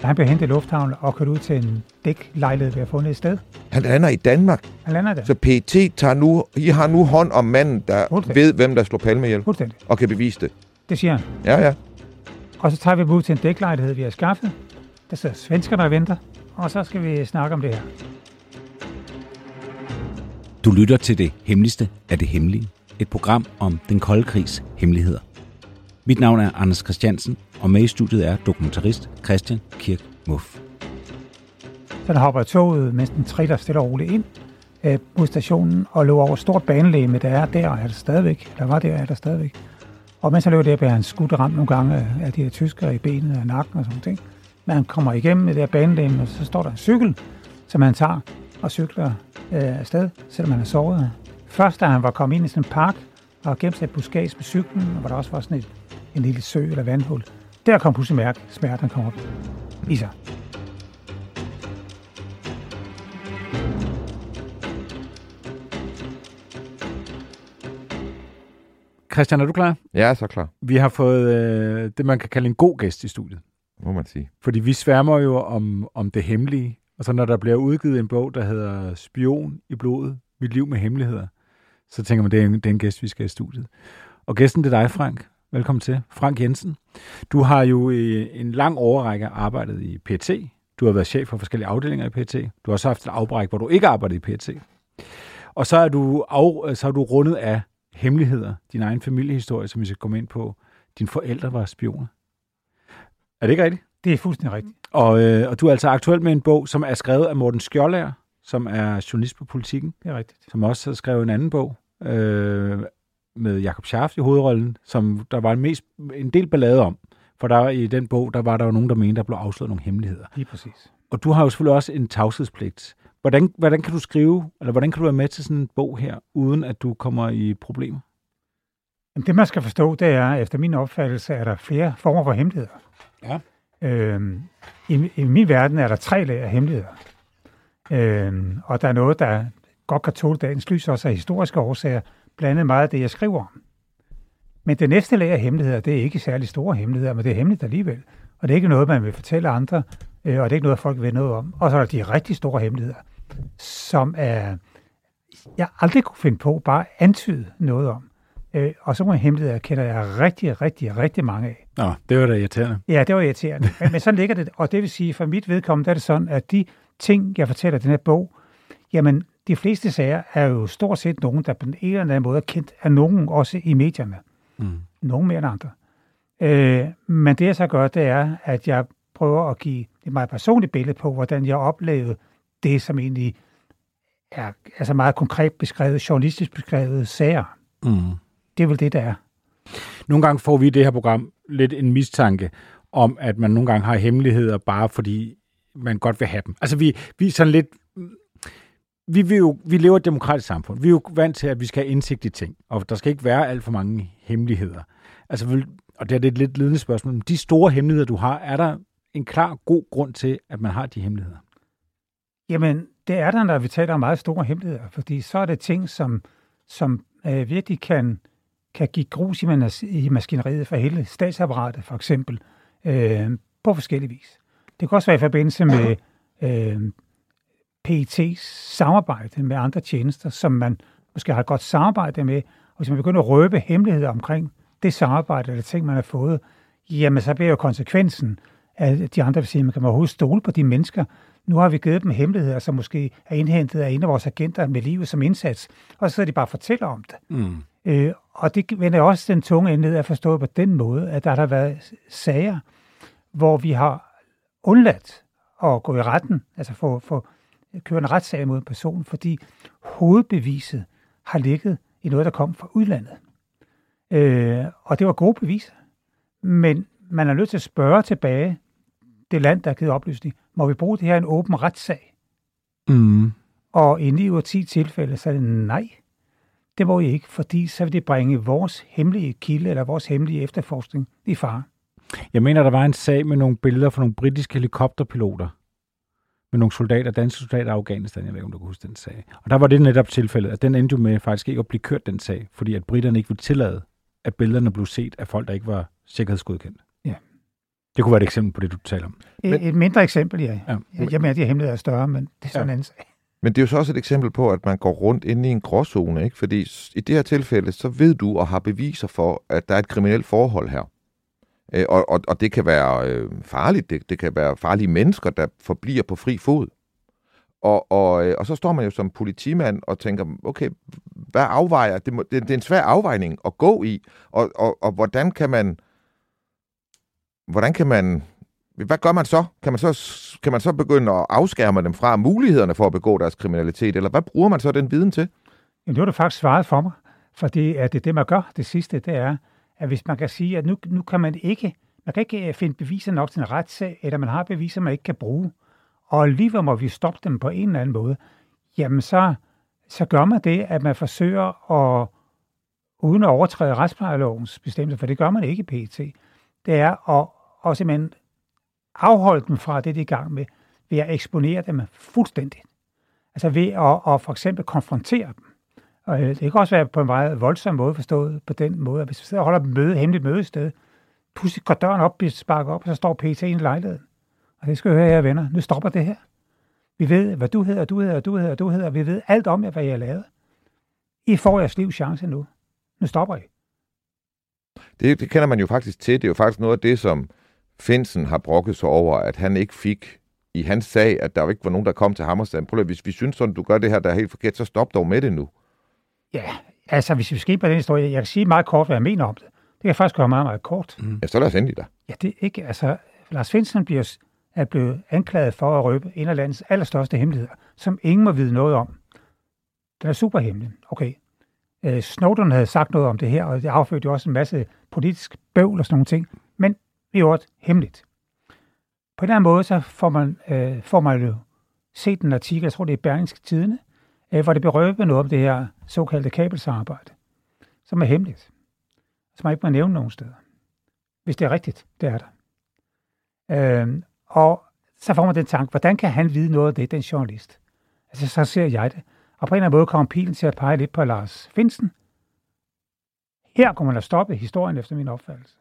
Han bliver hentet i lufthavnen og kørt ud til en dæklejlighed, vi har fundet et sted. Han lander i Danmark, Han lander der. så PET tager nu, I har nu hånd om manden, der Fuldstændig. ved, hvem der slår Palme ihjel, Fuldstændig. og kan bevise det. Det siger han. Ja, ja. Og så tager vi ud til en dæklejlighed, vi har skaffet. Der sidder svensker, der venter. Og så skal vi snakke om det her. Du lytter til det hemmeligste af det hemmelige. Et program om den kolde krigs hemmeligheder. Mit navn er Anders Christiansen, og med i studiet er dokumentarist Christian Kirk Muff. Så der hopper toget, mens den triller stille og roligt ind øh, mod stationen og løber over et stort banelæme, der er der, er der stadigvæk. Der var der, er der stadigvæk. Og mens han løber der, bliver han skudt ramt nogle gange af- de her tyskere i benet og nakken og sådan ting. Men han kommer igennem det der banelæme, og så står der en cykel, som han tager og cykler øh, afsted, selvom han er sovet. Først da han var kommet ind i sådan en park og gemt sig et buskage med cyklen, og hvor der også var sådan et, en lille sø eller vandhul, der kom pludselig mærke, smerten kom op i sig. Christian, er du klar? Er så klar, Vi har fået øh, det, man kan kalde en god gæst i studiet. må man sige. Fordi vi sværmer jo om, om det hemmelige. Og så når der bliver udgivet en bog, der hedder Spion i blodet, mit liv med hemmeligheder, så tænker man, det er en, det er en gæst, vi skal have i studiet. Og gæsten det er dig, Frank. Velkommen til. Frank Jensen. Du har jo i en lang overrække arbejdet i PT. Du har været chef for forskellige afdelinger i PT. Du har også haft et afbræk, hvor du ikke arbejder i PT. Og så er du, af, så er du rundet af hemmeligheder. Din egen familiehistorie, som vi skal komme ind på. Dine forældre var spioner. Er det ikke rigtigt? Det er fuldstændig rigtigt. Og, øh, og du er altså aktuel med en bog, som er skrevet af Morten Skjoldager, som er journalist på Politiken, Det er rigtigt. som også har skrevet en anden bog øh, med Jakob Scharf i hovedrollen, som der var en, mest, en del ballade om. For der i den bog, der var der jo nogen, der mente, der blev afsløret nogle hemmeligheder. Lige præcis. Og du har jo selvfølgelig også en tavshedspligt. Hvordan, hvordan kan du skrive, eller hvordan kan du være med til sådan en bog her, uden at du kommer i problemer? Det, man skal forstå, det er, efter min opfattelse, er der flere former for hemmeligheder. Ja. Øhm, i, I min verden er der tre lag af hemmeligheder. Øhm, og der er noget, der godt kan tåle dagens lys, også af historiske årsager, blandt andet meget af det, jeg skriver om. Men det næste lag af hemmeligheder, det er ikke særlig store hemmeligheder, men det er hemmeligt alligevel. Og det er ikke noget, man vil fortælle andre, øh, og det er ikke noget, folk ved noget om. Og så er der de rigtig store hemmeligheder, som er, jeg aldrig kunne finde på bare antyde noget om. Øh, og så nogle hemmeligheder kender jeg rigtig, rigtig, rigtig mange af. Nå, det var da irriterende. Ja, det var irriterende. Men, men så ligger det, og det vil sige, for mit vedkommende, der er det sådan, at de ting, jeg fortæller i den her bog, jamen, de fleste sager er jo stort set nogen, der på den ene eller anden måde er kendt af nogen, også i medierne. Mm. Nogle mere end andre. Øh, men det jeg så gør, det er, at jeg prøver at give et meget personligt billede på, hvordan jeg oplevede det, som egentlig er altså meget konkret beskrevet, journalistisk beskrevet sager. Mm. Det er vel det, der er. Nogle gange får vi i det her program lidt en mistanke om, at man nogle gange har hemmeligheder, bare fordi man godt vil have dem. Altså vi, vi er sådan lidt... Vi, vil jo, vi lever i et demokratisk samfund. Vi er jo vant til, at vi skal have indsigt i ting, og der skal ikke være alt for mange hemmeligheder. Altså, vil- og det er et lidt ledende spørgsmål. Men de store hemmeligheder, du har, er der en klar, god grund til, at man har de hemmeligheder? Jamen, det er der, når vi taler om meget store hemmeligheder, fordi så er det ting, som, som øh, virkelig kan, kan give grus i, manas- i maskineriet for hele statsapparatet, for eksempel, øh, på forskellige vis. Det kan også være i forbindelse med øh, PET's samarbejde med andre tjenester, som man måske har et godt samarbejde med, og hvis man begynder at røbe hemmeligheder omkring det samarbejde eller ting, man har fået, jamen så bliver jo konsekvensen, at de andre vil sige, at man kan overhovedet stole på de mennesker. Nu har vi givet dem hemmeligheder, som måske er indhentet af en af vores agenter med livet som indsats, og så sidder de bare og fortæller om det. Mm. Øh, og det vender også den tunge ende at forstå på den måde, at der har været sager, hvor vi har undladt at gå i retten, altså få, få køre en retssag mod en person, fordi hovedbeviset har ligget i noget, der kom fra udlandet. Øh, og det var gode beviser. Men man er nødt til at spørge tilbage det land, der har givet oplysning, må vi bruge det her i en åben retssag? Mm. Og i 9 ud af 10 tilfælde, så er det nej. Det må I ikke, fordi så vil det bringe vores hemmelige kilde eller vores hemmelige efterforskning i fare. Jeg mener, der var en sag med nogle billeder fra nogle britiske helikopterpiloter. Med nogle soldater, danske soldater i Afghanistan. Jeg ved ikke, om du kan huske den sag. Og der var det netop tilfældet, at den endte jo med faktisk ikke at blive kørt, den sag. Fordi at britterne ikke ville tillade, at billederne blev set af folk, der ikke var sikkerhedsgodkendt. Ja. Det kunne være et eksempel på det, du taler om. Et, Men- et mindre eksempel, ja. Ja. Jeg, jeg mener, at de her hemmeligheder er større, men det er sådan Ja. en anden sag. Men det er jo så også et eksempel på, at man går rundt inde i en gråzone, ikke? Fordi i det her tilfælde, så ved du og har beviser for, at der er et kriminelt forhold her. Øh, Og, og, og det kan være øh, farligt. Det, det kan være farlige mennesker, der forbliver på fri fod. Og, og, øh, og så står man jo som politimand og tænker, okay, hvad afvejer? Det, må, det, det er en svær afvejning at gå i. Og, og, og hvordan kan man... Hvordan kan man... Hvad gør man så? Kan man så, kan man så begynde at afskærme dem fra mulighederne for at begå deres kriminalitet? Eller hvad bruger man så den viden til? Jamen, det har du faktisk svaret for mig, fordi at det, det, man gør, det sidste, det er, at hvis man kan sige, at nu, nu kan man ikke, man kan ikke øh, finde beviser nok til en retssag, eller man har beviser, man ikke kan bruge, og alligevel må vi stoppe dem på en eller anden måde, jamen så, så gør man det, at man forsøger at, uden at overtræde retsplejelovens bestemmelser, for det gør man ikke i det er at, at simpelthen afholde dem fra det, de er i gang med, ved at eksponere dem fuldstændigt. Altså ved at, at for eksempel konfrontere dem. Og øh, det kan også være på en meget voldsom måde forstået på den måde, at hvis vi sidder og holder et møde, hemmeligt mødested, pludselig går døren op, bliver sparket op, og så står PT i lejligheden. Og det skal jeg høre, jer venner. Nu stopper det her. Vi ved, hvad du hedder, du hedder, du hedder, du hedder. Vi ved alt om jer, hvad jeg har lavet. I får jeres livs chance nu. Nu stopper I. Det, det kender man jo faktisk til. Det er jo faktisk noget af det, som Finsen har brokket sig over, at han ikke fik i hans sag, at der ikke var nogen, der kom til ham og sagde, prøv at, hvis vi synes sådan, du gør det her, der er helt forkert, så stop dog med det nu. Ja, altså hvis vi skal på den historie, jeg kan sige meget kort, hvad jeg mener om det. Det kan faktisk gøre meget, meget kort. Ja, så lad os endelig da. Ja, det er ikke, altså, Lars Finsen bliver, er blevet anklaget for at røbe en af landets allerstørste hemmeligheder, som ingen må vide noget om. Den er super hemmelig. Okay. Øh, Snowden havde sagt noget om det her, og det affødte jo også en masse politisk bøvl og sådan nogle ting. Men det er jo også hemmeligt. På en eller anden måde, så får man, øh, får man jo set en artikel, jeg tror det er Berlingske Tidene, øh, hvor det bliver noget om det her såkaldte kabelsamarbejde, som er hemmeligt, som man ikke må nævne nogen steder. Hvis det er rigtigt, det er der. Øh, og så får man den tanke, hvordan kan han vide noget af det, den journalist? Altså, så ser jeg det. Og på en eller anden måde kommer pilen til at pege lidt på Lars Finsen. Her kunne man da stoppe historien efter min opfattelse.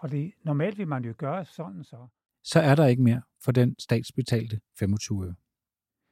Fordi normalt vil man jo gøre sådan så. så er der ikke mere for den statsbetalte 25 øre.